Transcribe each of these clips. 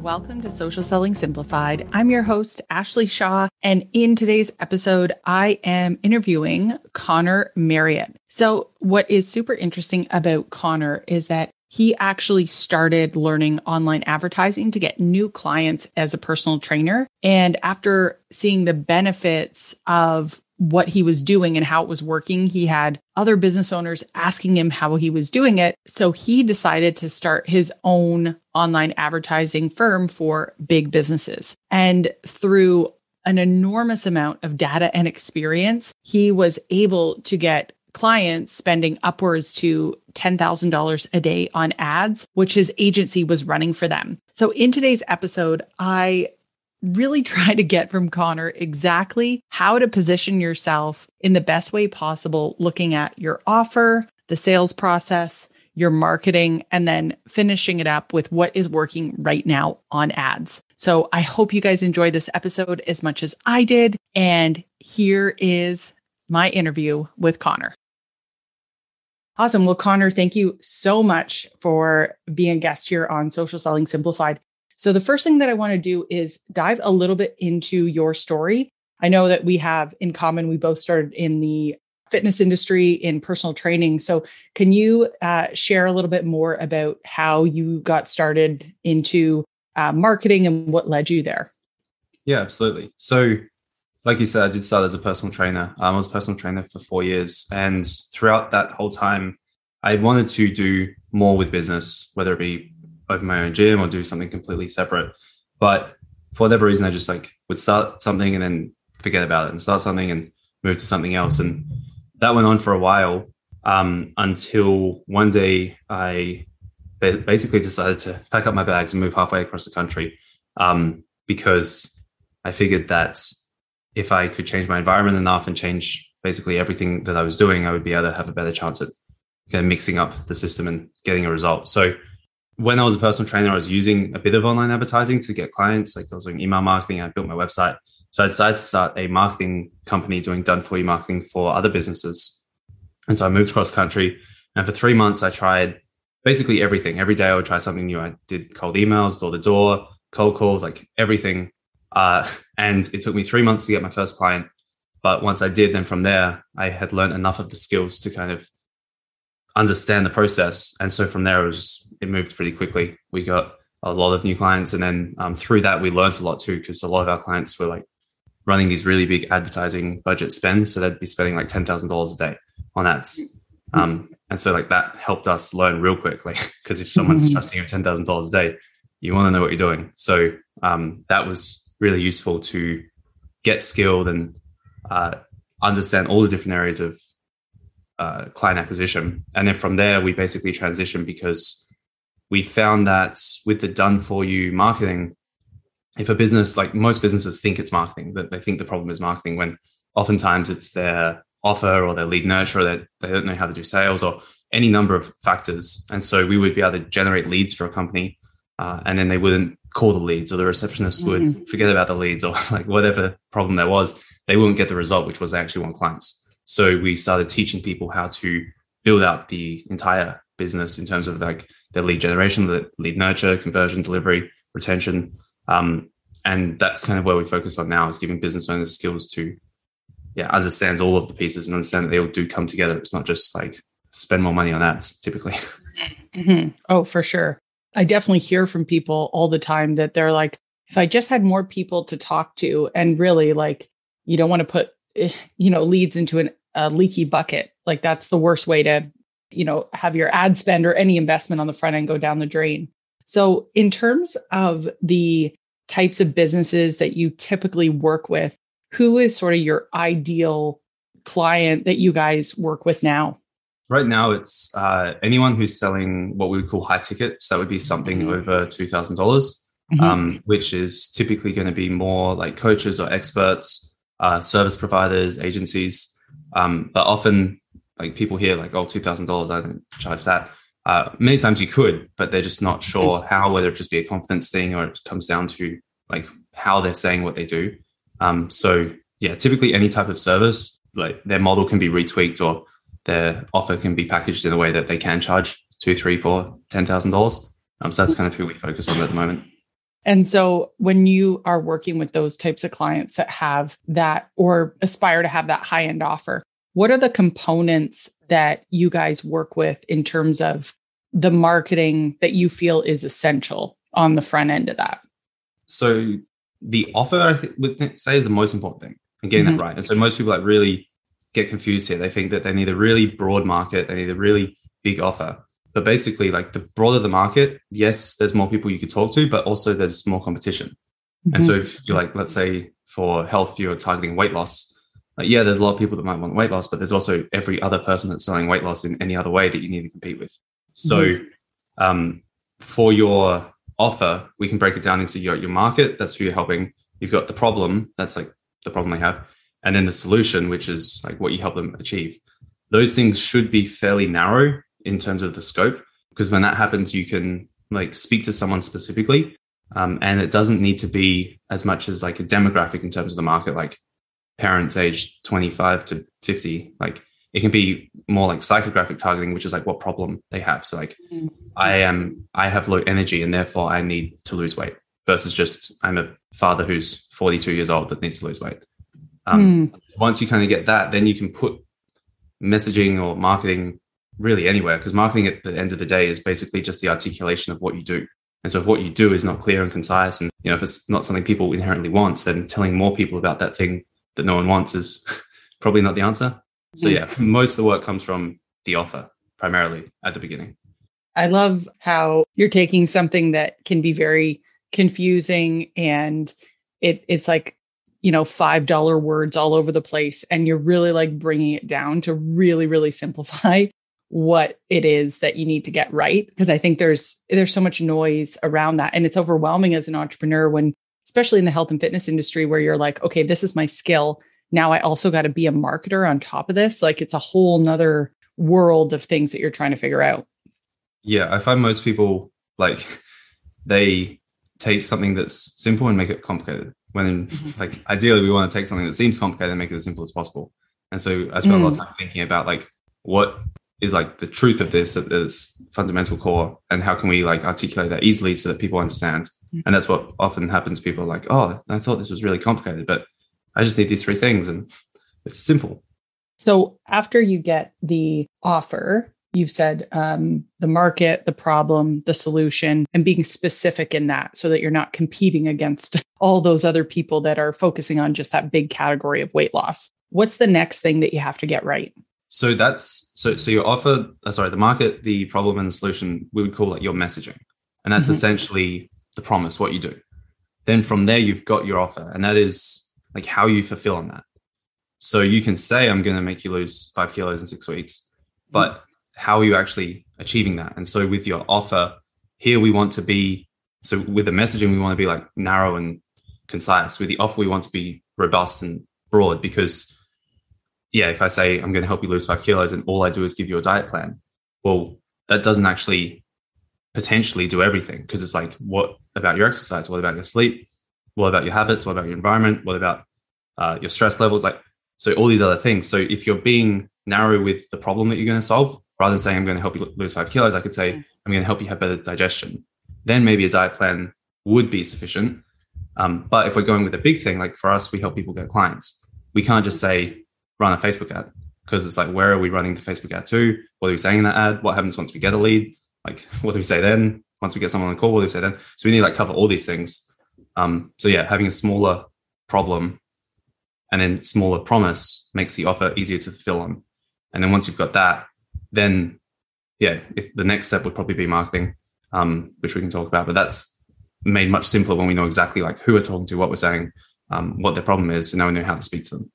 Welcome to Social Selling Simplified. I'm your host, Ashley Shaw. And in today's episode, I am interviewing Connor Marriott. So, what is super interesting about Connor is that he actually started learning online advertising to get new clients as a personal trainer. And after seeing the benefits of what he was doing and how it was working. He had other business owners asking him how he was doing it. So he decided to start his own online advertising firm for big businesses. And through an enormous amount of data and experience, he was able to get clients spending upwards to $10,000 a day on ads, which his agency was running for them. So, in today's episode, I really try to get from Connor exactly how to position yourself in the best way possible, looking at your offer, the sales process, your marketing, and then finishing it up with what is working right now on ads. So I hope you guys enjoyed this episode as much as I did. And here is my interview with Connor. Awesome. Well, Connor, thank you so much for being a guest here on Social Selling Simplified. So, the first thing that I want to do is dive a little bit into your story. I know that we have in common, we both started in the fitness industry in personal training. So, can you uh, share a little bit more about how you got started into uh, marketing and what led you there? Yeah, absolutely. So, like you said, I did start as a personal trainer. Um, I was a personal trainer for four years. And throughout that whole time, I wanted to do more with business, whether it be open my own gym or do something completely separate. But for whatever reason, I just like would start something and then forget about it and start something and move to something else. And that went on for a while um, until one day I basically decided to pack up my bags and move halfway across the country um, because I figured that if I could change my environment enough and change basically everything that I was doing, I would be able to have a better chance at kind of mixing up the system and getting a result. So when I was a personal trainer, I was using a bit of online advertising to get clients. Like I was doing email marketing. I built my website. So I decided to start a marketing company doing done for you marketing for other businesses. And so I moved across country. And for three months, I tried basically everything. Every day I would try something new. I did cold emails, door to door, cold calls, like everything. Uh, and it took me three months to get my first client. But once I did, then from there, I had learned enough of the skills to kind of understand the process. And so from there, it was just, it moved pretty quickly. We got a lot of new clients. And then um, through that, we learned a lot too, because a lot of our clients were like running these really big advertising budget spends. So they'd be spending like $10,000 a day on ads. Um, and so like that helped us learn real quickly because if someone's mm-hmm. trusting you $10,000 a day, you want to know what you're doing. So um, that was really useful to get skilled and uh, understand all the different areas of uh, client acquisition. And then from there, we basically transitioned because we found that with the done for you marketing, if a business, like most businesses think it's marketing, that they think the problem is marketing when oftentimes it's their offer or their lead nurture, or that they don't know how to do sales or any number of factors. And so we would be able to generate leads for a company uh, and then they wouldn't call the leads or the receptionist mm-hmm. would forget about the leads or like whatever problem there was, they wouldn't get the result, which was they actually want clients. So we started teaching people how to build out the entire business in terms of like the lead generation, the lead nurture, conversion, delivery, retention. Um, and that's kind of where we focus on now is giving business owners skills to yeah, understand all of the pieces and understand that they all do come together. It's not just like spend more money on ads typically. Mm-hmm. Oh, for sure. I definitely hear from people all the time that they're like, if I just had more people to talk to and really like you don't want to put eh, you know leads into an, a leaky bucket like that's the worst way to you know have your ad spend or any investment on the front end go down the drain so in terms of the types of businesses that you typically work with who is sort of your ideal client that you guys work with now right now it's uh, anyone who's selling what we would call high tickets. so that would be something mm-hmm. over $2000 mm-hmm. um, which is typically going to be more like coaches or experts uh, service providers agencies um, but often like people hear like oh $2000 i don't charge that uh, many times you could but they're just not sure how whether it just be a confidence thing or it comes down to like how they're saying what they do um, so yeah typically any type of service like their model can be retweaked or their offer can be packaged in a way that they can charge two, three, four, ten thousand dollars. Um, so that's kind of who we focus on at the moment. And so when you are working with those types of clients that have that or aspire to have that high end offer, what are the components that you guys work with in terms of the marketing that you feel is essential on the front end of that? So the offer I would say is the most important thing and getting mm-hmm. that right. And so most people like really get confused here. They think that they need a really broad market, they need a really big offer. But basically, like the broader the market, yes, there's more people you could talk to, but also there's more competition. Mm-hmm. And so if you're like, let's say for health, you're targeting weight loss. Like, yeah, there's a lot of people that might want weight loss, but there's also every other person that's selling weight loss in any other way that you need to compete with. So mm-hmm. um, for your offer, we can break it down into your, your market. That's who you're helping. You've got the problem. That's like the problem they have and then the solution, which is like what you help them achieve. Those things should be fairly narrow in terms of the scope, because when that happens, you can like speak to someone specifically. Um, and it doesn't need to be as much as like a demographic in terms of the market, like parents aged 25 to 50. Like it can be more like psychographic targeting, which is like what problem they have. So like mm-hmm. I am, I have low energy and therefore I need to lose weight versus just I'm a father who's 42 years old that needs to lose weight. Um, mm. Once you kind of get that, then you can put messaging or marketing really anywhere because marketing at the end of the day is basically just the articulation of what you do. And so if what you do is not clear and concise, and you know if it's not something people inherently want, then telling more people about that thing that no one wants is probably not the answer. So hmm. yeah, most of the work comes from the offer primarily at the beginning. I love how you're taking something that can be very confusing and it it's like you know, $5 words all over the place. And you're really like bringing it down to really, really simplify what it is that you need to get right. Because I think there's, there's so much noise around that. And it's overwhelming as an entrepreneur when, especially in the health and fitness industry, where you're like, okay, this is my skill. Now I also got to be a marketer on top of this. Like it's a whole nother world of things that you're trying to figure out. Yeah. I find most people like they take something that's simple and make it complicated when mm-hmm. like ideally we want to take something that seems complicated and make it as simple as possible and so i spent mm. a lot of mm. time thinking about like what is like the truth of this at this fundamental core and how can we like articulate that easily so that people understand mm. and that's what often happens people are like oh i thought this was really complicated but i just need these three things and it's simple so after you get the offer you've said um, the market, the problem, the solution, and being specific in that so that you're not competing against all those other people that are focusing on just that big category of weight loss. What's the next thing that you have to get right? So that's so so your offer, uh, sorry, the market, the problem, and the solution, we would call it your messaging. And that's mm-hmm. essentially the promise, what you do. Then from there, you've got your offer, and that is like how you fulfill on that. So you can say, I'm going to make you lose five kilos in six weeks, but how are you actually achieving that? And so with your offer, here we want to be so with the messaging, we want to be like narrow and concise. With the offer, we want to be robust and broad because yeah, if I say I'm going to help you lose five kilos and all I do is give you a diet plan, well, that doesn't actually potentially do everything because it's like, what about your exercise? What about your sleep? What about your habits? What about your environment? What about uh, your stress levels? Like, so all these other things. So if you're being narrow with the problem that you're going to solve, rather than saying I'm going to help you lose five kilos, I could say I'm going to help you have better digestion. Then maybe a diet plan would be sufficient. Um, but if we're going with a big thing, like for us, we help people get clients. We can't just say run a Facebook ad because it's like where are we running the Facebook ad to? What are we saying in that ad? What happens once we get a lead? Like what do we say then? Once we get someone on the call, what do we say then? So we need to like cover all these things. Um, so yeah, having a smaller problem and then smaller promise makes the offer easier to fulfill on. And then once you've got that, then yeah, if the next step would probably be marketing, um, which we can talk about. But that's made much simpler when we know exactly like who we're talking to, what we're saying, um, what their problem is, and now we know how to speak to them.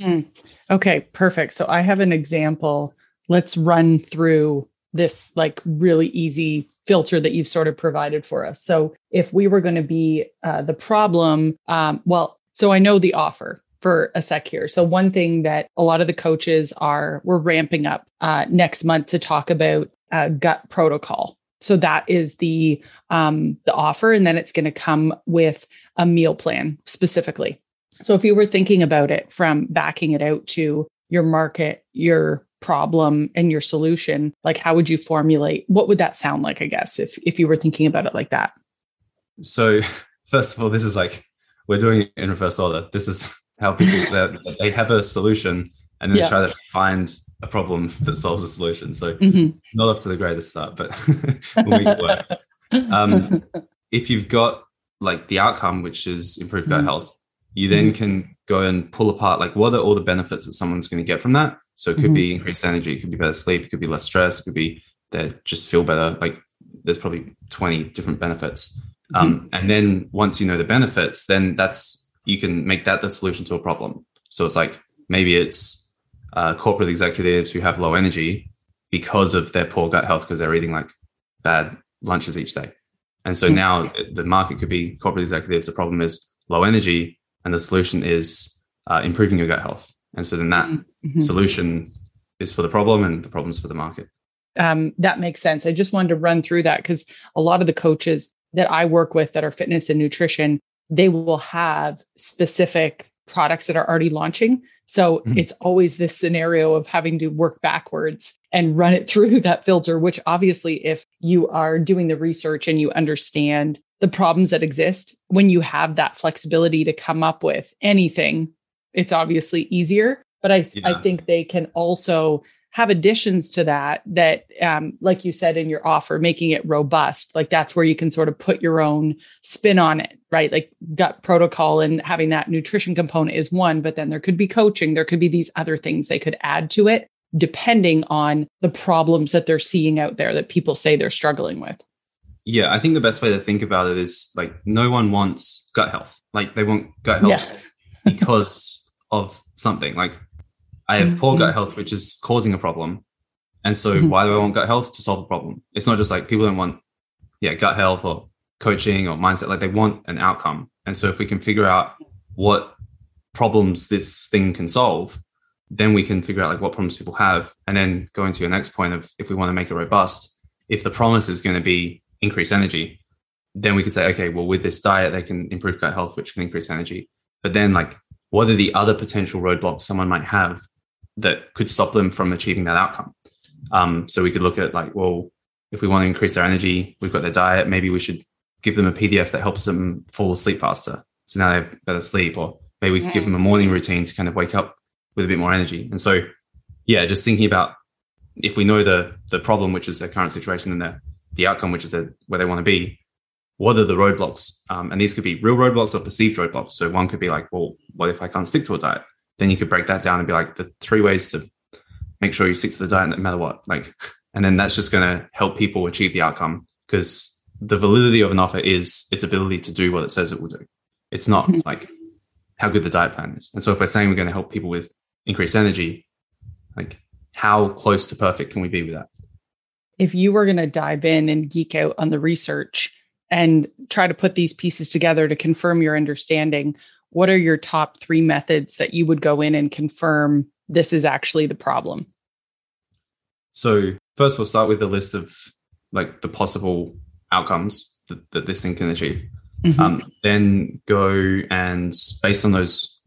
Mm. Okay, perfect. So I have an example. Let's run through this like really easy filter that you've sort of provided for us. So if we were going to be uh, the problem, um, well, so I know the offer for a sec here. So one thing that a lot of the coaches are, we're ramping up uh, next month to talk about uh, gut protocol. So that is the um, the offer, and then it's going to come with a meal plan specifically. So if you were thinking about it from backing it out to your market, your problem and your solution, like how would you formulate what would that sound like, I guess, if if you were thinking about it like that? So first of all, this is like we're doing it in reverse order. This is how people they have a solution and then yeah. try to find a problem that solves a solution. So mm-hmm. not off to the greatest start, but it work. Um, if you've got like the outcome, which is improved gut mm-hmm. health, you then mm-hmm. can go and pull apart like what are all the benefits that someone's going to get from that. So it could mm-hmm. be increased energy, it could be better sleep, it could be less stress, it could be they just feel better. Like there's probably 20 different benefits. Mm-hmm. Um, and then once you know the benefits, then that's you can make that the solution to a problem. So it's like maybe it's uh, corporate executives who have low energy because of their poor gut health because they're eating like bad lunches each day. And so mm-hmm. now the market could be corporate executives. The problem is low energy and the solution is uh, improving your gut health. And so then that mm-hmm. solution is for the problem, and the problem's for the market. Um, that makes sense. I just wanted to run through that because a lot of the coaches that I work with that are fitness and nutrition, they will have specific products that are already launching. So mm-hmm. it's always this scenario of having to work backwards and run it through that filter, which obviously, if you are doing the research and you understand the problems that exist when you have that flexibility to come up with anything it's obviously easier. But i yeah. i think they can also have additions to that that um, like you said in your offer making it robust like that's where you can sort of put your own spin on it right? Like gut protocol and having that nutrition component is one but then there could be coaching there could be these other things they could add to it depending on the problems that they're seeing out there that people say they're struggling with yeah, I think the best way to think about it is like no one wants gut health. Like they want gut health yeah. because of something. Like I have mm-hmm. poor gut health, which is causing a problem. And so mm-hmm. why do I want gut health? To solve a problem. It's not just like people don't want, yeah, gut health or coaching or mindset. Like they want an outcome. And so if we can figure out what problems this thing can solve, then we can figure out like what problems people have. And then going to your next point of if we want to make it robust, if the promise is going to be increase energy, then we could say, okay, well, with this diet, they can improve gut health, which can increase energy. But then, like, what are the other potential roadblocks someone might have that could stop them from achieving that outcome? Um, so we could look at, like, well, if we want to increase their energy, we've got their diet, maybe we should give them a PDF that helps them fall asleep faster. So now they have better sleep, or maybe we could give them a morning routine to kind of wake up with a bit more energy. And so, yeah, just thinking about if we know the the problem, which is their current situation and their the outcome, which is the, where they want to be, what are the roadblocks? Um, and these could be real roadblocks or perceived roadblocks. So one could be like, well, what if I can't stick to a diet? Then you could break that down and be like the three ways to make sure you stick to the diet no matter what. Like, and then that's just going to help people achieve the outcome because the validity of an offer is its ability to do what it says it will do. It's not mm-hmm. like how good the diet plan is. And so if we're saying we're going to help people with increased energy, like how close to perfect can we be with that? If you were going to dive in and geek out on the research and try to put these pieces together to confirm your understanding, what are your top three methods that you would go in and confirm this is actually the problem? So, first, we'll start with the list of like the possible outcomes that, that this thing can achieve. Mm-hmm. Um, then go and based on those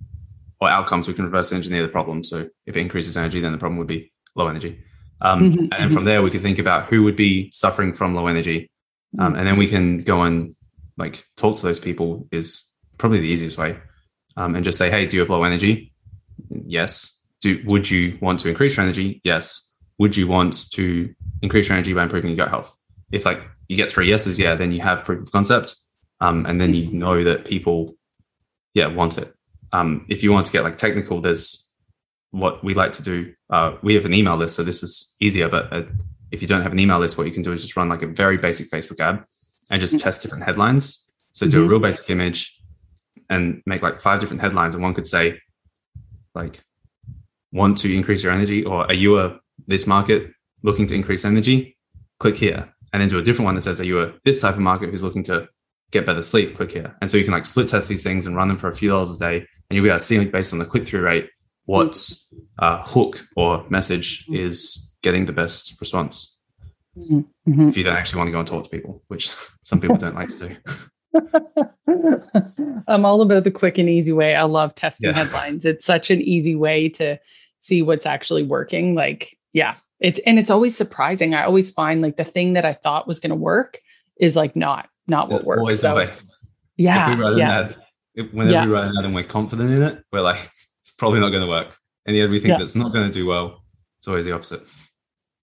or outcomes, we can reverse engineer the problem. So, if it increases energy, then the problem would be low energy. Um, mm-hmm. And mm-hmm. from there, we can think about who would be suffering from low energy. Um, and then we can go and like talk to those people is probably the easiest way. Um, and just say, hey, do you have low energy? Yes. Do would you want to increase your energy? Yes. Would you want to increase your energy by improving your gut health? If like you get three yeses, yeah, then you have proof of concept. Um, and then you know that people, yeah, want it. um, if you want to get like technical, there's what we like to do. Uh, we have an email list, so this is easier. But uh, if you don't have an email list, what you can do is just run like a very basic Facebook ad and just mm-hmm. test different headlines. So do mm-hmm. a real basic image and make like five different headlines, and one could say like want to increase your energy, or are you a this market looking to increase energy? Click here, and then do a different one that says, are you a this type of market who's looking to get better sleep? Click here, and so you can like split test these things and run them for a few dollars a day, and you'll be able to see based on the click through rate what uh, hook or message is getting the best response. Mm-hmm. If you don't actually want to go and talk to people, which some people don't like to do. I'm all about the quick and easy way. I love testing yeah. headlines. It's such an easy way to see what's actually working. Like, yeah, it's and it's always surprising. I always find like the thing that I thought was going to work is like not not what works. Always so, yeah, if we write yeah. Ad, whenever yeah. we write an ad and we're confident in it, we're like, probably not going to work. And yet we think yeah. that's not going to do well. It's always the opposite.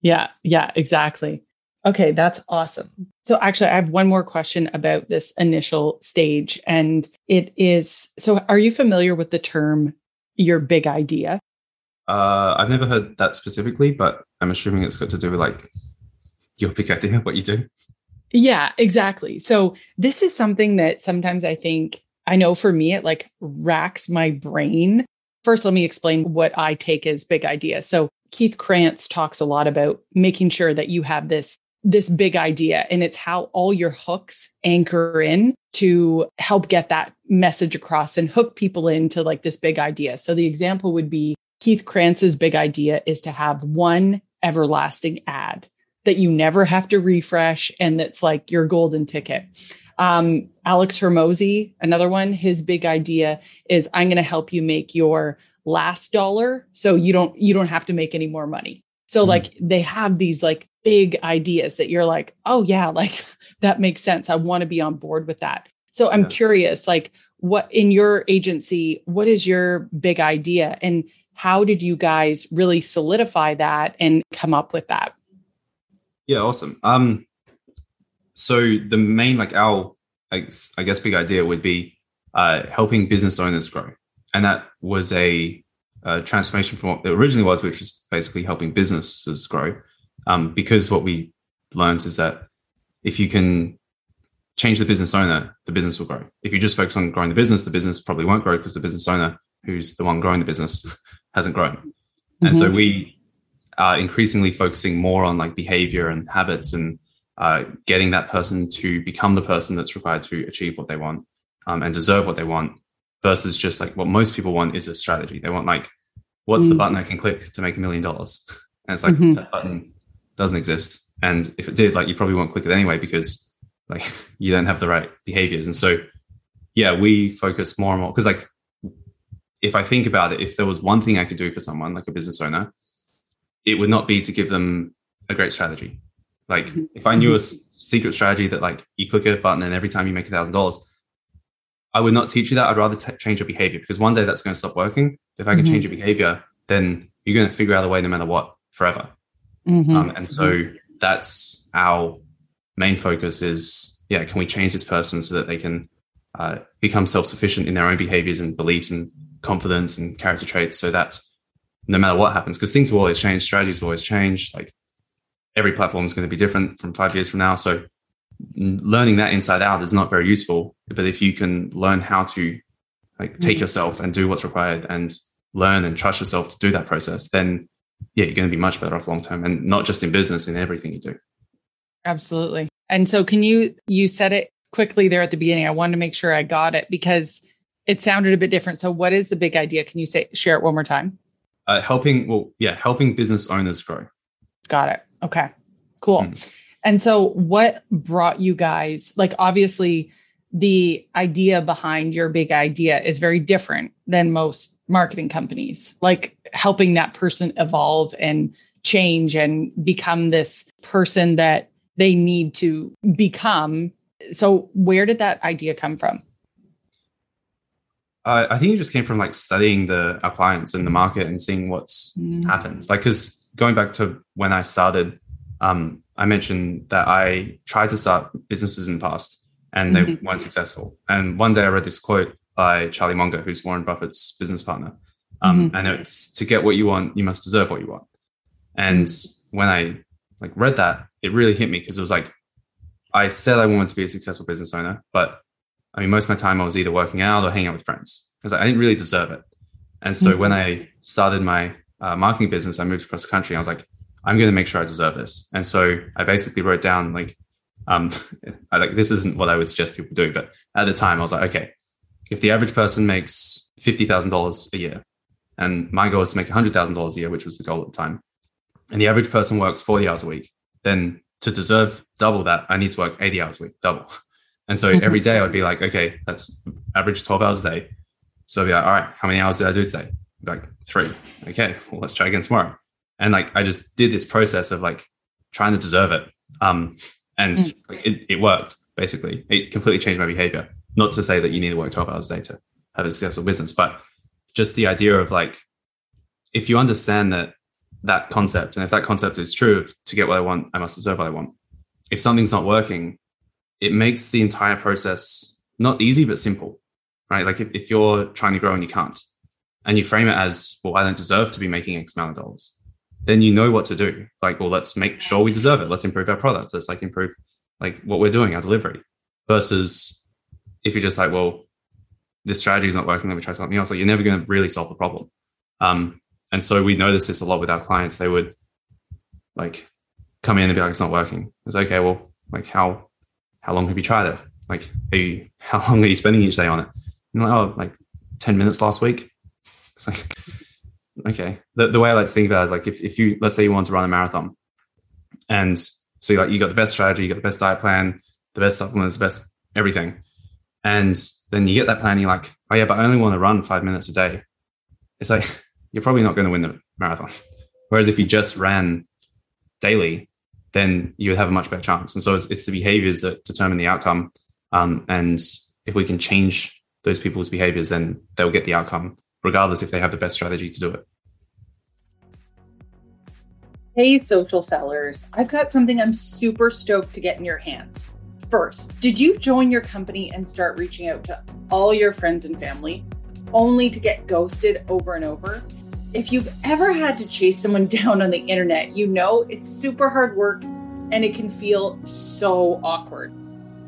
Yeah, yeah, exactly. Okay, that's awesome. So actually I have one more question about this initial stage and it is so are you familiar with the term your big idea? Uh, I've never heard that specifically, but I'm assuming it's got to do with like your big idea, what you do. Yeah, exactly. So this is something that sometimes I think I know for me, it like racks my brain First, let me explain what I take as big idea. So Keith Krance talks a lot about making sure that you have this this big idea and it's how all your hooks anchor in to help get that message across and hook people into like this big idea. So the example would be Keith Krance's big idea is to have one everlasting ad that you never have to refresh and that's like your golden ticket. Um, Alex Hormozi, another one, his big idea is I'm going to help you make your last dollar so you don't you don't have to make any more money. So mm. like they have these like big ideas that you're like, "Oh yeah, like that makes sense. I want to be on board with that." So I'm yeah. curious like what in your agency, what is your big idea and how did you guys really solidify that and come up with that? Yeah, awesome. Um so the main like our I guess big idea would be uh, helping business owners grow, and that was a, a, transformation from what it originally was, which was basically helping businesses grow. Um, because what we learned is that if you can change the business owner, the business will grow. If you just focus on growing the business, the business probably won't grow because the business owner, who's the one growing the business, hasn't grown. Mm-hmm. And so mm-hmm. we are increasingly focusing more on like behavior and habits and uh, getting that person to become the person that's required to achieve what they want um, and deserve what they want versus just like what most people want is a strategy. They want like, what's mm-hmm. the mm. button I can click to make a million dollars? And it's like mm-hmm. that button doesn't exist. And if it did, like you probably won't click it anyway because like you don't have the right behaviors. And so, yeah, we focus more and more because like if I think about it, if there was one thing I could do for someone like a business owner, it would not be to give them a great strategy. Like mm-hmm. if I knew a mm-hmm. secret strategy that like you click a button and every time you make a thousand dollars, I would not teach you that. I'd rather t- change your behavior because one day that's going to stop working. If I can mm-hmm. change your behavior, then you're going to figure out a way no matter what forever. Mm-hmm. Um, and so mm-hmm. that's our main focus is, yeah, can we change this person so that they can uh, become self-sufficient in their own behaviors and beliefs and confidence and character traits so that no matter what happens, because things will always change, strategies will always change. Like every platform is going to be different from five years from now. So learning that inside out is not very useful. But if you can learn how to like take mm-hmm. yourself and do what's required and learn and trust yourself to do that process, then yeah, you're going to be much better off long term and not just in business, in everything you do. Absolutely. And so can you you said it quickly there at the beginning. I wanted to make sure I got it because it sounded a bit different. So what is the big idea? Can you say share it one more time? Uh, helping well, yeah, helping business owners grow. Got it. Okay, cool. Mm. And so, what brought you guys, like, obviously, the idea behind your big idea is very different than most marketing companies, like helping that person evolve and change and become this person that they need to become. So, where did that idea come from? Uh, I think it just came from like studying the our clients and the market and seeing what's mm. happened. Like, because going back to when I started um, I mentioned that I tried to start businesses in the past and they mm-hmm. weren't successful. And one day I read this quote by Charlie Munger, who's Warren Buffett's business partner. Um, Mhm. And it's to get what you want, you must deserve what you want. And when I like read that, it really hit me because it was like I said I wanted to be a successful business owner, but I mean, most of my time I was either working out or hanging out with friends because I didn't really deserve it. And so Mhm. when I started my uh, marketing business, I moved across the country. I was like, I'm going to make sure I deserve this. And so I basically wrote down like, um, I like this isn't what I would suggest people do, but at the time I was like, okay, if the average person makes fifty thousand dollars a year, and my goal is to make hundred thousand dollars a year, which was the goal at the time, and the average person works forty hours a week, then to deserve double that, I need to work eighty hours a week, double. And so Mhm. every day I'd be like, okay, that's average twelve hours a day. So I'd be like, all right, how many hours did I do today? Like three. Okay, well, let's try again tomorrow. And like I just did this process of like trying to deserve it. Um, and Mm. like, it, it worked basically. It completely changed my behavior. Not to say that you need to work 12 hours a day to have a successful business, but just the idea of like, if you understand that that concept, and if that concept is true, to get what I want, I must deserve what I want. If something's not working, it makes the entire process not easy, but simple, right? Like if, if you're trying to grow and you can't, and you frame it as, well, I don't deserve to be making X amount of dollars, then you know what to do. Like, well, let's make sure we deserve it. Let's improve our product. Let's like improve like what we're doing, our delivery. Versus if you're just like, well, this strategy is not working, let me try something else. Like you're never going to really solve the problem. Um, and so we notice this a lot with our clients. They would like come in and be like, it's not working. It's okay. Well, like how, how long have you tried it? Like, you, how long are you spending each day on it? And like, oh, like 10 minutes last week. It's like, okay. The, the way I like to think about it is like, if, if you, let's say you want to run a marathon and so like, you got the best strategy, you got the best diet plan, the best supplements, the best everything. And then you get that plan, and you're like, oh yeah, but I only want to run five minutes a day. It's like, you're probably not going to win the marathon. Whereas if you just ran daily, then you would have a much better chance. And so it's, it's the behaviors that determine the outcome. Um, and if we can change those people's behaviors, then they'll get the outcome, regardless if they have the best strategy to do it. Hey, social sellers. I've got something I'm super stoked to get in your hands. First, did you join your company and start reaching out to all your friends and family only to get ghosted over and over? If you've ever had to chase someone down on the internet, you know it's super hard work and it can feel so awkward.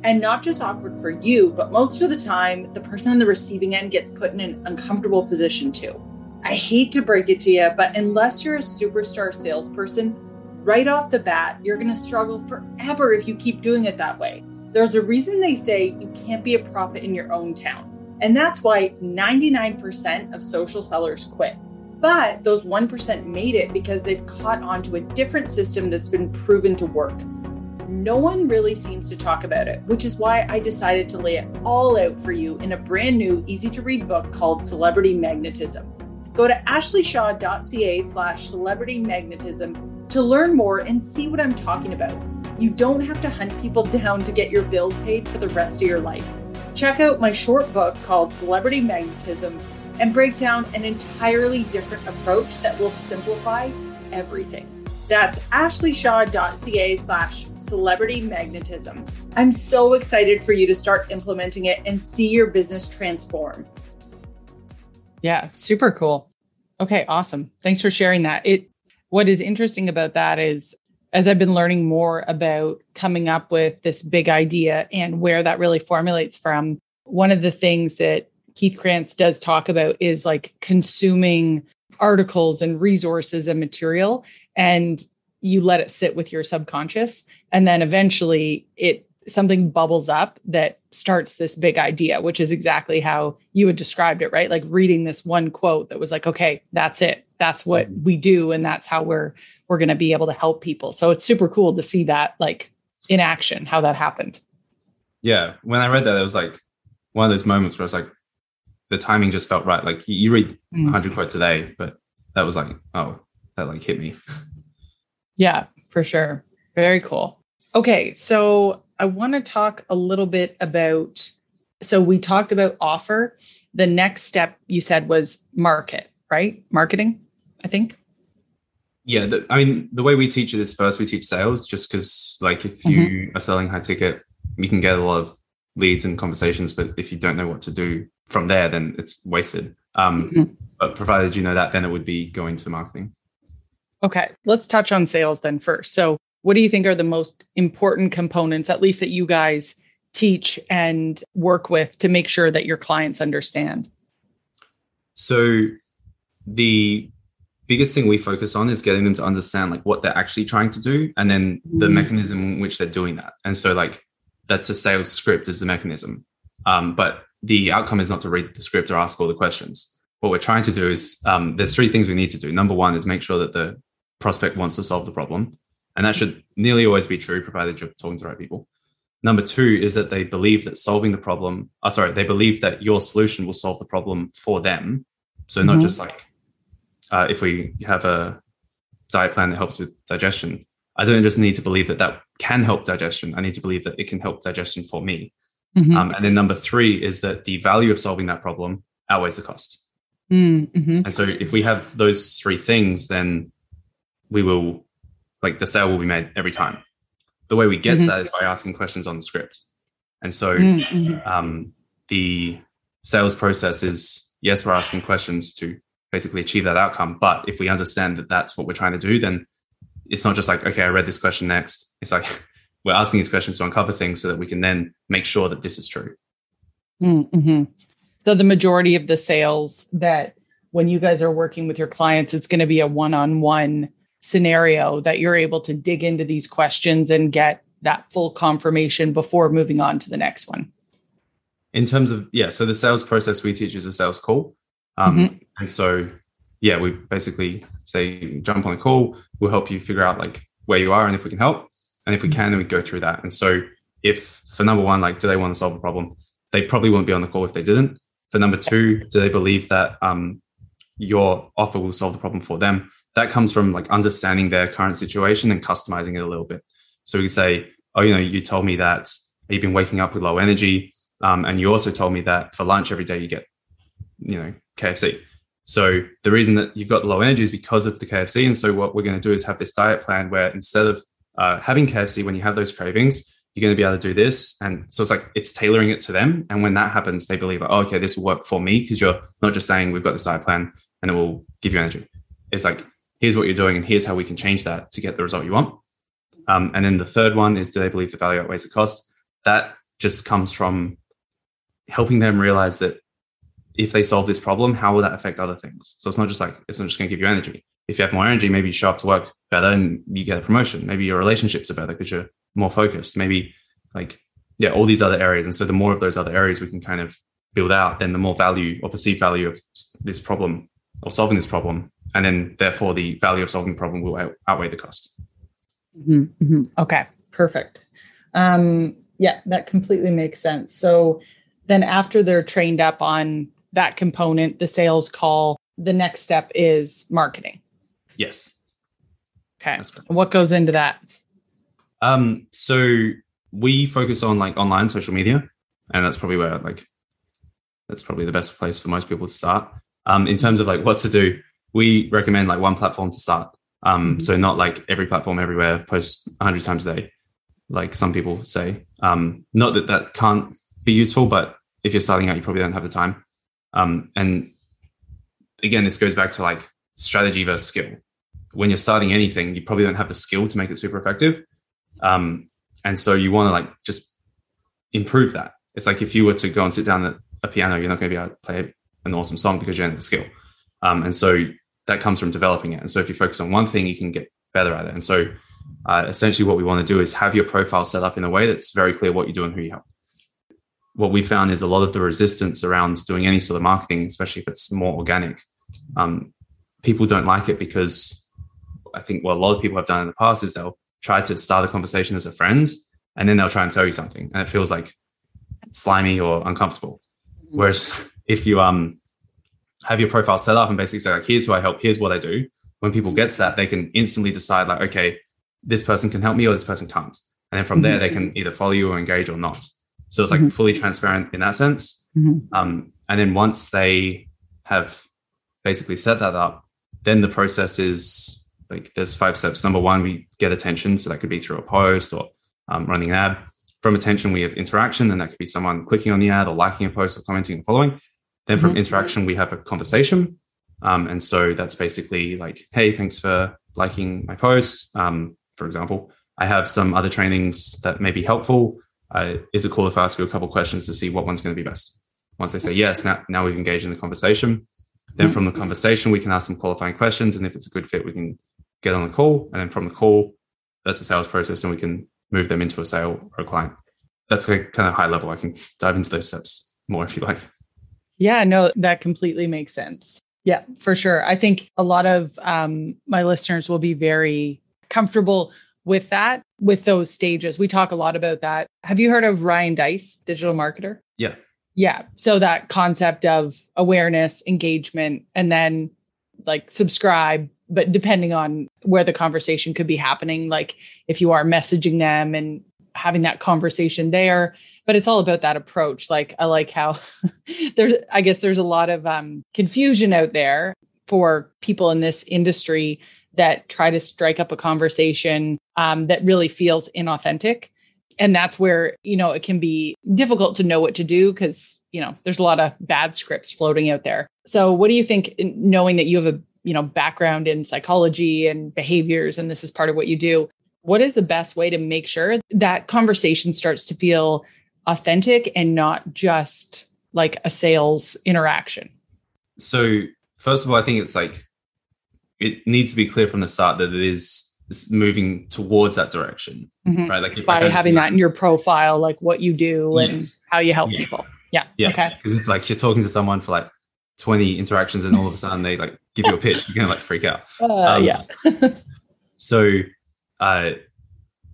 And not just awkward for you, but most of the time, the person on the receiving end gets put in an uncomfortable position too. I hate to break it to you, but unless you're a superstar salesperson, right off the bat, you're going to struggle forever if you keep doing it that way. There's a reason they say you can't be a prophet in your own town. And that's why 99% of social sellers quit. But those 1% made it because they've caught on to a different system that's been proven to work. No one really seems to talk about it, which is why I decided to lay it all out for you in a brand new, easy to read book called Celebrity Magnetism. Go to ashleyshaw.ca slash celebrity magnetism to learn more and see what I'm talking about. You don't have to hunt people down to get your bills paid for the rest of your life. Check out my short book called Celebrity Magnetism and break down an entirely different approach that will simplify everything. That's ashleyshaw.ca slash celebrity magnetism. I'm so excited for you to start implementing it and see your business transform. Yeah, super cool. Okay, awesome. Thanks for sharing that. It what is interesting about that is as I've been learning more about coming up with this big idea and where that really formulates from, one of the things that Keith Krance does talk about is like consuming articles and resources and material and you let it sit with your subconscious and then eventually it something bubbles up that starts this big idea which is exactly how you had described it right like reading this one quote that was like okay that's it that's what we do and that's how we're we're going to be able to help people so it's super cool to see that like in action how that happened Yeah. When I read that, it was like one of those moments where it's like the timing just felt right. Like you, you read Mm. 100 quotes a day, but that was like, oh, that like hit me. Yeah, for sure. Very cool. Okay, so I want to talk a little bit about so we talked about offer. The next step you said was market, right? Marketing, I think. Yeah, the, I mean, the way we teach it is first we teach sales, just because like if you are selling high ticket, you can get a lot of leads and conversations, but if you don't know what to do from there, then it's wasted. Um, mm-hmm. But provided you know that, then it would be going to marketing. Okay, let's touch on sales then first. So, what do you think are the most important components, at least that you guys teach and work with to make sure that your clients understand? So, the biggest thing we focus on is getting them to understand like what they're actually trying to do and then the mm. mechanism in which they're doing that. And so, like, that's a sales script is the mechanism. Um, but the outcome is not to read the script or ask all the questions. What we're trying to do is um, there's three things we need to do. Number one is make sure that the prospect wants to solve the problem. And that should nearly always be true, provided you're talking to the right people. Number two is that they believe that solving the problem, oh, sorry, they believe that your solution will solve the problem for them. So, not mm-hmm. just like uh, if we have a diet plan that helps with digestion, I don't just need to believe that that can help digestion. I need to believe that it can help digestion for me. Mm-hmm. Um, and then number three is that the value of solving that problem outweighs the cost. Mm-hmm. And so if we have those three things, then we will, like the sale will be made every time. The way we get mm-hmm. that is by asking questions on the script. And so mm-hmm. um, the sales process is yes, we're asking questions to basically achieve that outcome. But if we understand that that's what we're trying to do, then it's not just like, okay, I read this question next. It's like, we're asking these questions to uncover things so that we can then make sure that this is true. Mm-hmm. So the majority of the sales that when you guys are working with your clients, it's going to be a one-on-one scenario that you're able to dig into these questions and get that full confirmation before moving on to the next one. In terms of yeah, so the sales process we teach is a sales call, um, mm-hmm. and so yeah, we basically say jump on a call. We'll help you figure out like where you are and if we can help. And if we can, then we go through that. And so if for number one, like, do they want to solve a problem? They probably wouldn't be on the call if they didn't. For number two, do they believe that um, your offer will solve the problem for them? That comes from like understanding their current situation and customizing it a little bit. So we can say, oh, you know, you told me that you've been waking up with low energy. Um, and you also told me that for lunch every day you get, you know, KFC. So the reason that you've got low energy is because of the KFC. And so what we're going to do is have this diet plan where instead of uh, having KFC when you have those cravings, you're going to be able to do this. And so it's like it's tailoring it to them. And when that happens, they believe, oh, okay, this will work for me because you're not just saying we've got this diet plan and it will give you energy. It's like, here's what you're doing and here's how we can change that to get the result you want. Um, and then the third one is do they believe the value outweighs the cost? That just comes from helping them realize that if they solve this problem, how will that affect other things? So it's not just like, it's not just going to give you energy if you have more energy, maybe you show up to work better and you get a promotion. Maybe your relationships are better because you're more focused. Maybe like, yeah, all these other areas. And so the more of those other areas we can kind of build out, then the more value or perceived value of this problem or solving this problem. And then therefore the value of solving the problem will outweigh the cost. Mm-hmm, mm-hmm. Okay, perfect. Um, yeah, that completely makes sense. So then after they're trained up on that component, the sales call, the next step is marketing. Yes. Okay. What goes into that? Um, so we focus on like online social media, and that's probably where like that's probably the best place for most people to start. Um, in terms of like what to do, we recommend like one platform to start. Um, mm-hmm. so not like every platform everywhere post 100 times a day, like some people say. Um, not that that can't be useful, but if you're starting out, you probably don't have the time. Um, and again, this goes back to like strategy versus skill when you're starting anything, you probably don't have the skill to make it super effective. Um, and so you want to like just improve that. It's like if you were to go and sit down at a piano, you're not going to be able to play an awesome song because you don't have the skill. Um, and so that comes from developing it. And so if you focus on one thing, you can get better at it. And so uh, essentially what we want to do is have your profile set up in a way that's very clear what you do and who you help. What we found is a lot of the resistance around doing any sort of marketing, especially if it's more organic, um, people don't like it because I think what a lot of people have done in the past is they'll try to start a conversation as a friend and then they'll try and sell you something and it feels like slimy or uncomfortable. Mm-hmm. Whereas if you um have your profile set up and basically say like here's who I help, here's what I do, when people get to that, they can instantly decide like, okay, this person can help me or this person can't. And then from mm-hmm. there they can either follow you or engage or not. So it's like mm-hmm. fully transparent in that sense. Mm-hmm. Um, and then once they have basically set that up, then the process is like there's five steps. Number one, we get attention. So that could be through a post or um, running an ad. From attention, we have interaction, and that could be someone clicking on the ad or liking a post or commenting and following. Then from Mhm. interaction, we have a conversation. Um, and so that's basically like, hey, thanks for liking my post. Um, for example, I have some other trainings that may be helpful. Uh, is it cool if I ask you a couple questions to see what one's going to be best? Once they say yes, now, now we've engaged in the conversation. Then Mhm. from the conversation, we can ask some qualifying questions. And if it's a good fit, we can get on the call. And then from the call, that's the sales process and we can move them into a sale or a client. That's like kind of high level. I can dive into those steps more if you like. Yeah, no, that completely makes sense. Yeah, for sure. I think a lot of um, my listeners will be very comfortable with that, with those stages. We talk a lot about that. Have you heard of Ryan Deiss, digital marketer? Yeah. Yeah. So that concept of awareness, engagement, and then like subscribe, but depending on where the conversation could be happening, like if you are messaging them and having that conversation there, but it's all about that approach. Like I like how there's I guess there's a lot of um confusion out there for people in this industry that try to strike up a conversation um, that really feels inauthentic and that's where you know it can be difficult to know what to do because you know there's a lot of bad scripts floating out there so what do you think knowing that you have a you know background in psychology and behaviors and this is part of what you do what is the best way to make sure that conversation starts to feel authentic and not just like a sales interaction So first of all, I think it's like it needs to be clear from the start that it is moving towards that direction, Mhm. right? Like if by having that in your profile like what you do and how you help Yeah. people yeah, Yeah. okay Because if like you're talking to someone for like 20 interactions and all of a sudden they like give you a pitch, you're gonna like freak out. uh, Um, yeah So uh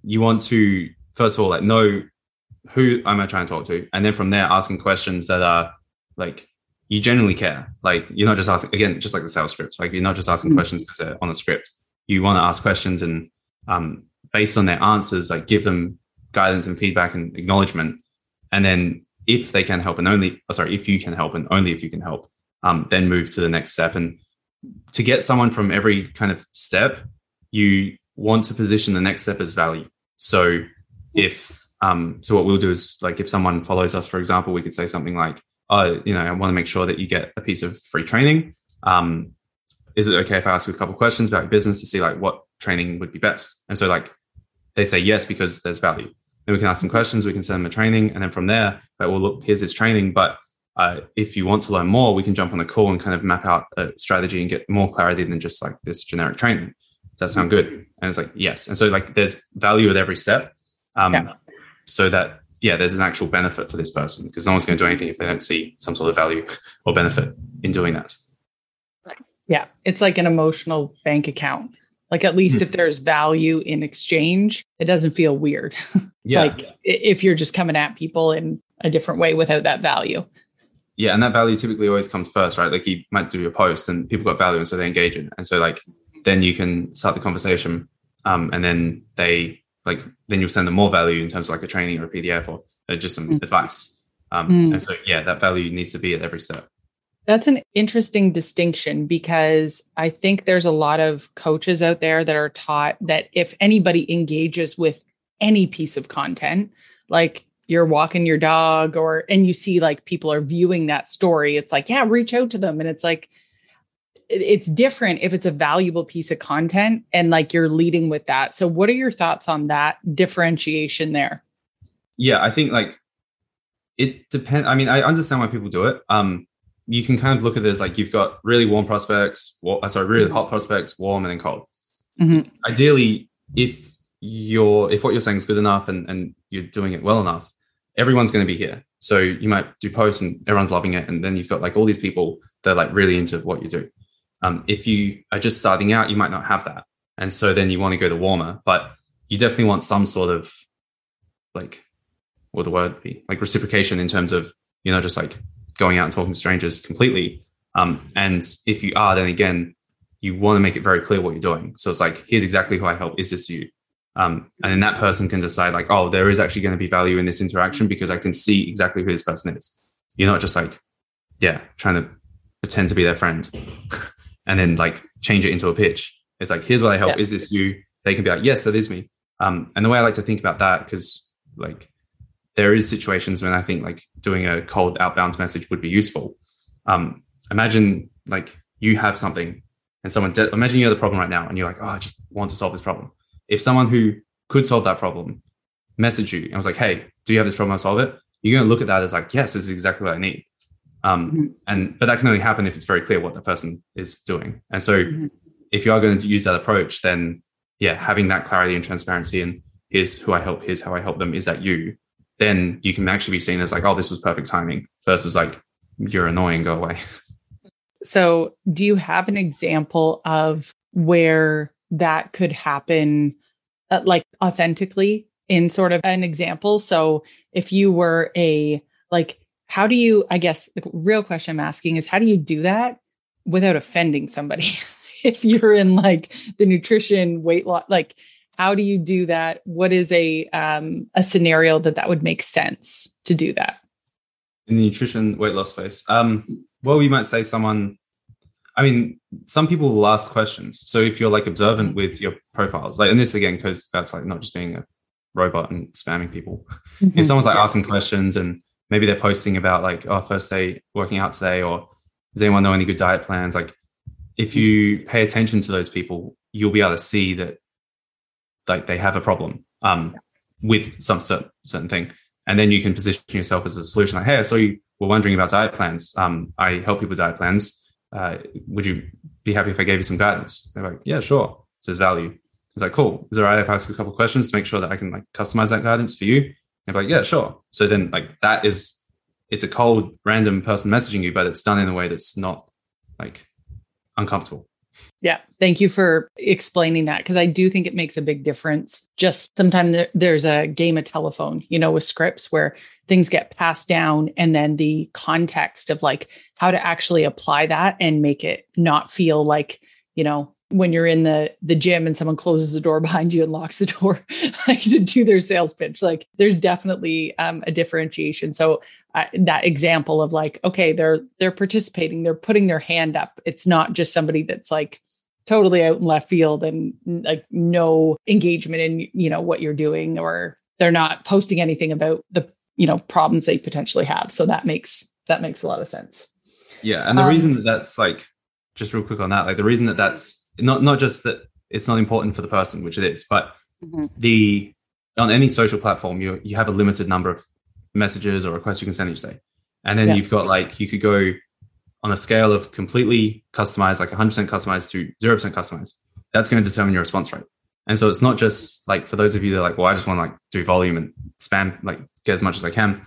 you want to first of all like know who am I trying to talk to? And then from there asking questions that are like you genuinely care. Like you're not just asking again, just like the sales scripts. Like you're not just asking Mhm. questions because they're on a script. You want to ask questions and um based on their answers, like give them guidance and feedback and acknowledgement. And then if they can help and only oh, sorry, if you can help and only if you can help, um, then move to the next step. And to get someone from every kind of step, you want to position the next step as value. So if um, so what we'll do is like if someone follows us, for example, we could say something like, oh, you know, I want to make sure that you get a piece of free training. Um, is it okay if I ask you a couple questions about your business to see like what training would be best? And so like they say yes because there's value. Then we can ask some questions, we can send them a training, and then from there, like, well, look, here's this training. But uh, if you want to learn more, we can jump on a call and kind of map out a strategy and get more clarity than just like this generic training. That sound good? And it's like yes. And so like there's value at every step, um, Yeah. so that yeah, there's an actual benefit for this person because no one's going to do anything if they don't see some sort of value or benefit in doing that. Yeah, it's like an emotional bank account. Like at least if there's value in exchange, it doesn't feel weird. Yeah, like if you're just coming at people in a different way without that value. yeah, and that value typically always comes first, right? Like you might do a post and people got value, and so they engage in, it. and so like then you can start the conversation, um, and then they like then you'll send them more value in terms of like a training or a PDF or uh, just some Mm. advice. Um, Mm. And so yeah, that value needs to be at every step. That's an interesting distinction because I think there's a lot of coaches out there that are taught that if anybody engages with any piece of content, like you're walking your dog or and you see like people are viewing that story, it's like, yeah, reach out to them. And it's like it's different if it's a valuable piece of content and like you're leading with that. So what are your thoughts on that differentiation there? Yeah, I think like it depends. I mean, I understand why people do it. Um, you can kind of look at it as like you've got really warm prospects, wa- uh, sorry, really hot prospects, warm and then cold. Mhm. Ideally, if you're if what you're saying is good enough and and you're doing it well enough, everyone's going to be here. So you might do posts and everyone's loving it, and then you've got like all these people that are like really into what you do. Um, if you are just starting out, you might not have that, and so then you want to go to warmer, but you definitely want some sort of like what the word be like reciprocation in terms of you know, just like going out and talking to strangers completely. Um, and if you are, then again, you want to make it very clear what you're doing. So it's like, here's exactly who I help. Is this you? Um, and then that person can decide like, oh, there is actually going to be value in this interaction because I can see exactly who this person is. You're not just like, yeah, trying to pretend to be their friend and then like change it into a pitch. It's like, here's what I help. Yeah. Is this you? They can be like, yes, that is me. Um, and the way I like to think about that, because like there is situations when I think like doing a cold outbound message would be useful. Um, imagine like you have something and someone, de- imagine you have the problem right now and you're like, oh, I just want to solve this problem. If someone who could solve that problem messaged you and was like, hey, do you have this problem? I'll solve it. You're going to look at that as like, yes, this is exactly what I need. Um, mm-hmm. And but that can only happen if it's very clear what the person is doing. And so, mm-hmm. if you are going to use that approach, then yeah, having that clarity and transparency and here's who I help, here's how I help them, is that you? Then you can actually be seen as like, oh, this was perfect timing versus like you're annoying, go away. So, do you have an example of where that could happen, uh, like authentically in sort of an example? So, if you were a like how do you i guess the real question i'm asking is how do you do that without offending somebody? If you're in like the nutrition weight loss like how do you do that? What is a um a scenario that that would make sense to do that? In the nutrition weight loss space um well you might say someone i mean some people will ask questions. So if you're like observant with your profiles like and this again goes back to like not just being a robot and spamming people. Mm-hmm. if someone's like asking questions and maybe they're posting about like, oh, first day working out today, or does anyone know any good diet plans? Like, if you pay attention to those people, you'll be able to see that like they have a problem um, with some certain, certain thing, and then you can position yourself as a solution. Like, hey, saw you were wondering about diet plans. Um, I help people with diet plans. Uh, would you be happy if I gave you some guidance? They're like, yeah, sure. So there's value. It's like, cool. Is it all right if I ask you a couple of questions to make sure that I can like customize that guidance for you? They're like, yeah, sure. So then like that is it's a cold random person messaging you, but it's done in a way that's not like uncomfortable. Yeah. Thank you for explaining that because I do think it makes a big difference. Just sometimes there's a game of telephone, you know, with scripts where things get passed down and then the context of like how to actually apply that and make it not feel like, you know, when you're in the the gym and someone closes the door behind you and locks the door like to do their sales pitch like there's definitely um, a differentiation. So uh, that example of like okay they're they're participating they're putting their hand up. It's not just somebody that's like totally out in left field and like no engagement in you know what you're doing or they're not posting anything about the you know problems they potentially have. So that makes that makes a lot of sense. Yeah and the um, reason that that's like just real quick on that like the reason that that's not not just that it's not important for the person, which it is, but mm-hmm. the on any social platform you you have a limited number of messages or requests you can send each day, and then yeah. you've got like you could go on a scale of completely customized, like 100% customized to 0% customized. That's going to determine your response rate. And so it's not just like for those of you that are like, well, I just want to like do volume and spam, like get as much as I can.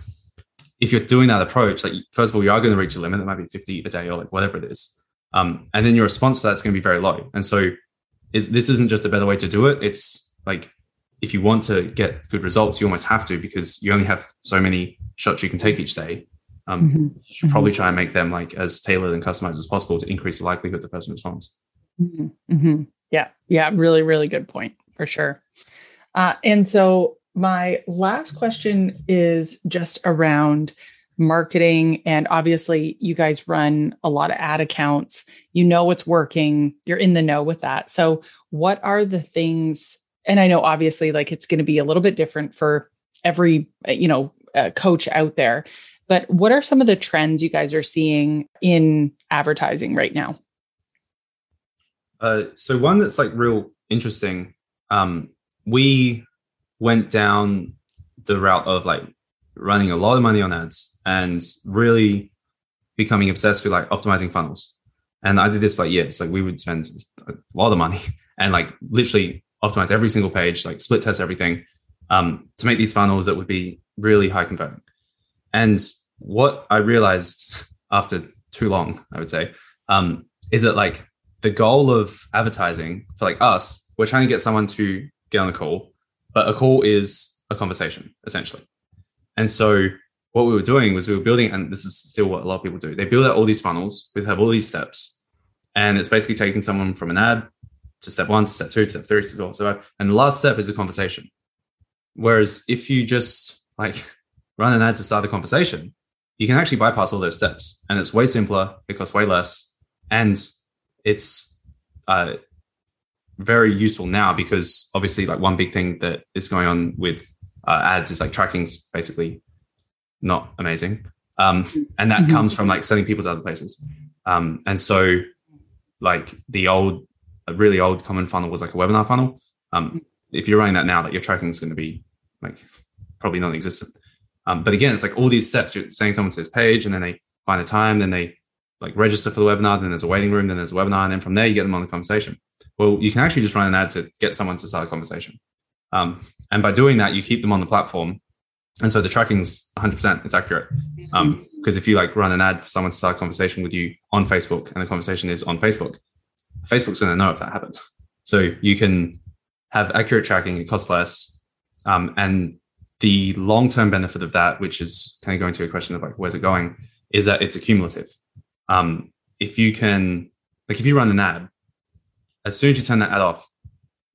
If you're doing that approach, like first of all, you are going to reach a limit. It might be 50 a day or like whatever it is. Um, and then your response for that's going to be very low. And so is, this isn't just a better way to do it. It's like if you want to get good results, you almost have to because you only have so many shots you can take each day. Um, mm-hmm. You should probably mm-hmm. try and make them like as tailored and customized as possible to increase the likelihood the person responds. Mm-hmm. mm-hmm. Yeah, yeah, really, really good point for sure. Uh, and so my last question is just around marketing and obviously you guys run a lot of ad accounts. You know what's working. You're in the know with that. So what are the things and i know obviously like it's going to be a little bit different for every you know uh, coach out there but what are some of the trends you guys are seeing in advertising right now? Uh, so one that's like real interesting um, we went down the route of like running a lot of money on ads and really becoming obsessed with like optimizing funnels. And I did this for like years. Like we would spend a lot of money and like literally optimize every single page, like split test everything um, to make these funnels that would be really high converting. And what I realized after too long, I would say, um, is that like the goal of advertising for like us, we're trying to get someone to get on a call, but a call is a conversation essentially. And so what we were doing was we were building, and this is still what a lot of people do. They build out all these funnels, we have all these steps, and it's basically taking someone from an ad to step one, to step two, to step three, to step four, and the last step is a conversation. Whereas if you just like run an ad to start a conversation, you can actually bypass all those steps, and it's way simpler. It costs way less, and it's uh, very useful now because obviously, like one big thing that is going on with uh, ads is like tracking's basically not amazing. Um, and that Mhm. comes from like sending people to other places. Um, and so, like the old, a really old common funnel was like a webinar funnel. Um, if you're running that now, like your tracking is going to be like probably non-existent. Um, but again, it's like all these steps. You're saying someone says page, and then they find a time, then they like register for the webinar, then there's a waiting room, then there's a webinar, and then from there you get them on the conversation. Well, you can actually just run an ad to get someone to start a conversation. Um, and by doing that, you keep them on the platform. And so the tracking's 100%, it's accurate. Um, because if you like run an ad for someone to start a conversation with you on Facebook and the conversation is on Facebook, Facebook's going to know if that happened. So you can have accurate tracking, it costs less. Um, and the long term benefit of that, which is kind of going to a question of like, where's it going, is that it's accumulative. Um, if you can, like, if you run an ad, as soon as you turn that ad off,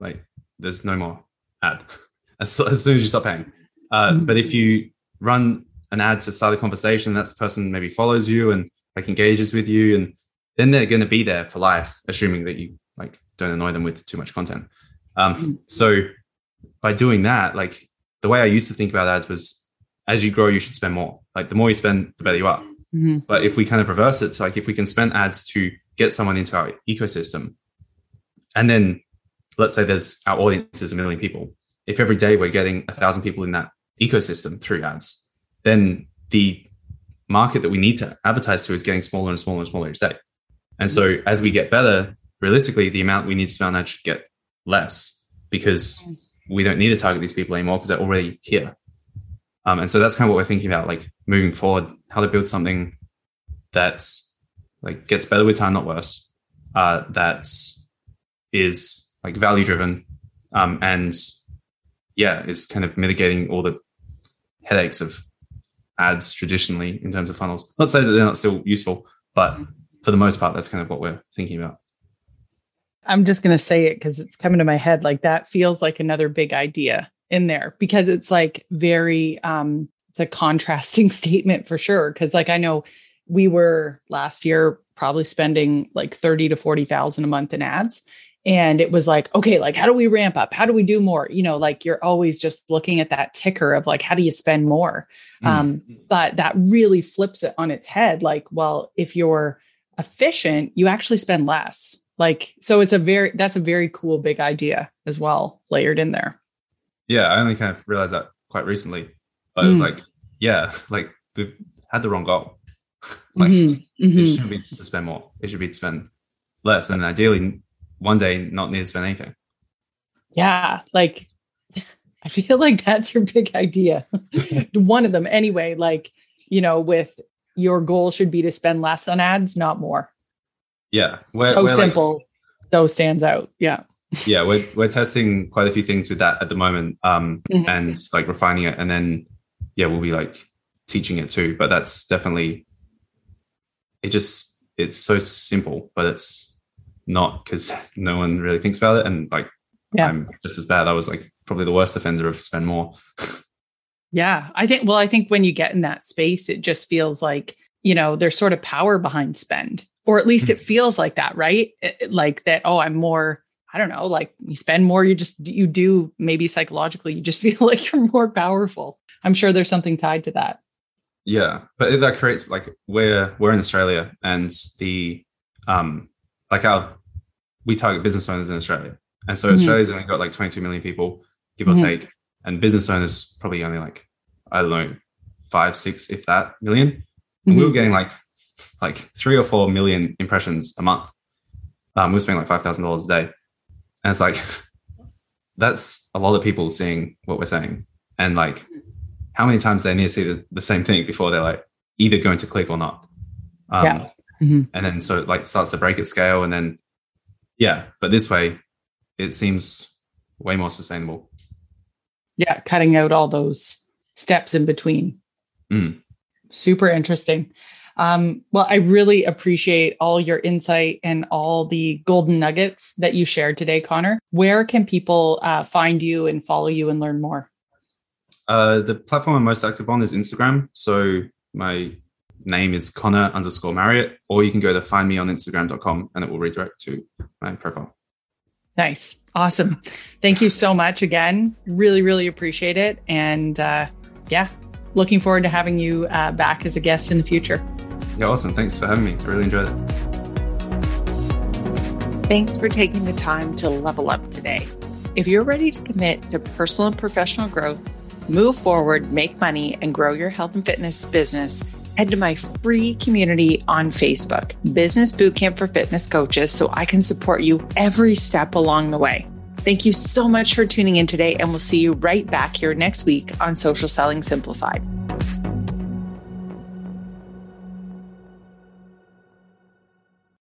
like, there's no more ad as, as soon as you stop paying. Uh, Mhm. But if you run an ad to start a conversation, that person maybe follows you and like engages with you, and then they're going to be there for life, assuming that you like don't annoy them with too much content. Um, Mhm. so by doing that, like the way I used to think about ads was, as you grow, you should spend more. Like the more you spend, the better you are. Mhm. But if we kind of reverse it to like if we can spend ads to get someone into our ecosystem, and then let's say there's our audience is a million people. If every day we're getting a thousand people in that ecosystem through ads, then the market that we need to advertise to is getting smaller and smaller and smaller each day. And so as we get better, realistically, the amount we need to spend on ads should get less because we don't need to target these people anymore because they're already here. Um, and so that's kind of what we're thinking about, like moving forward, how to build something that's like gets better with time, not worse. Uh, that's is like value driven, um, and yeah, is kind of mitigating all the headaches of ads traditionally in terms of funnels. Not say that they're not still useful, but for the most part, that's kind of what we're thinking about. I'm just going to say it because it's coming to my head. Like that feels like another big idea in there because it's like very, um, it's a contrasting statement for sure. Cause like I know we were last year probably spending like 30 to 40,000 a month in ads. And it was like, okay, like how do we ramp up? How do we do more? You know, like you're always just looking at that ticker of like, how do you spend more? Um, but that really flips it on its head. Like, well, if you're efficient, you actually spend less. Like, so it's a very, that's a very cool big idea as well, layered in there. Yeah, I only kind of realized that quite recently, but it was Mm. like, yeah, like we had the wrong goal. like Mhm, it mhm. shouldn't be to spend more; it should be to spend less, and ideally, one day not need to spend anything. Yeah. Like, I feel like that's your big idea. One of them, anyway. Like, you know, with your goal should be to spend less on ads, not more. Yeah, we're, so we're like- simple. so stands out. Yeah. yeah, we're we're testing quite a few things with that at the moment, um, Mhm. and like refining it, and then yeah, we'll be like teaching it too. But that's definitely it. Just it's so simple, but it's not because no one really thinks about it, and like Yeah. I'm just as bad. I was like probably the worst offender of spend more. Yeah. I think, well, I think when you get in that space, it just feels like, you know, there's sort of power behind spend, or at least it feels like that, right? It- it- like that, oh, I'm more, I don't know, like you spend more, you just, you do maybe psychologically, you just feel like you're more powerful. I'm sure there's something tied to that. Yeah, but that creates like we're we're in Australia, and the um like our we target business owners in Australia, and so Mhm. Australia's only got like 22 million people, give or Mhm. take, and business owners probably only like I don't know five, six, if that 1000000 And we were Mhm. getting like like three or four million impressions a month. Um, we were spending like five thousand dollars a day, and it's like that's a lot of people seeing what we're saying, and like how many times they need to see the, the same thing before they're like either going to click or not. Um, Yeah. Mhm. And then so it like starts to break at scale, and then yeah, but this way it seems way more sustainable. Yeah. Cutting out all those steps in between. Mm. Super interesting. Um, well, I really appreciate all your insight and all the golden nuggets that you shared today, Connor. Where can people uh, find you and follow you and learn more? Uh, the platform I'm most active on is Instagram. So my name is Connor underscore Marriott, or you can go to find me on Instagram.com and it will redirect to my profile. Nice. Awesome. Thank you so much again. Really, really appreciate it. And uh, yeah, looking forward to having you uh, back as a guest in the future. Yeah, awesome. Thanks for having me. I really enjoyed it. Thanks for taking the time to level up today. If you're ready to commit to personal and professional growth, move forward, make money, and grow your health and fitness business, head to my free community on Facebook, Business Bootcamp for Fitness Coaches, so I can support you every step along the way. Thank you so much for tuning in today, and we'll see you right back here next week on Social Selling Simplified.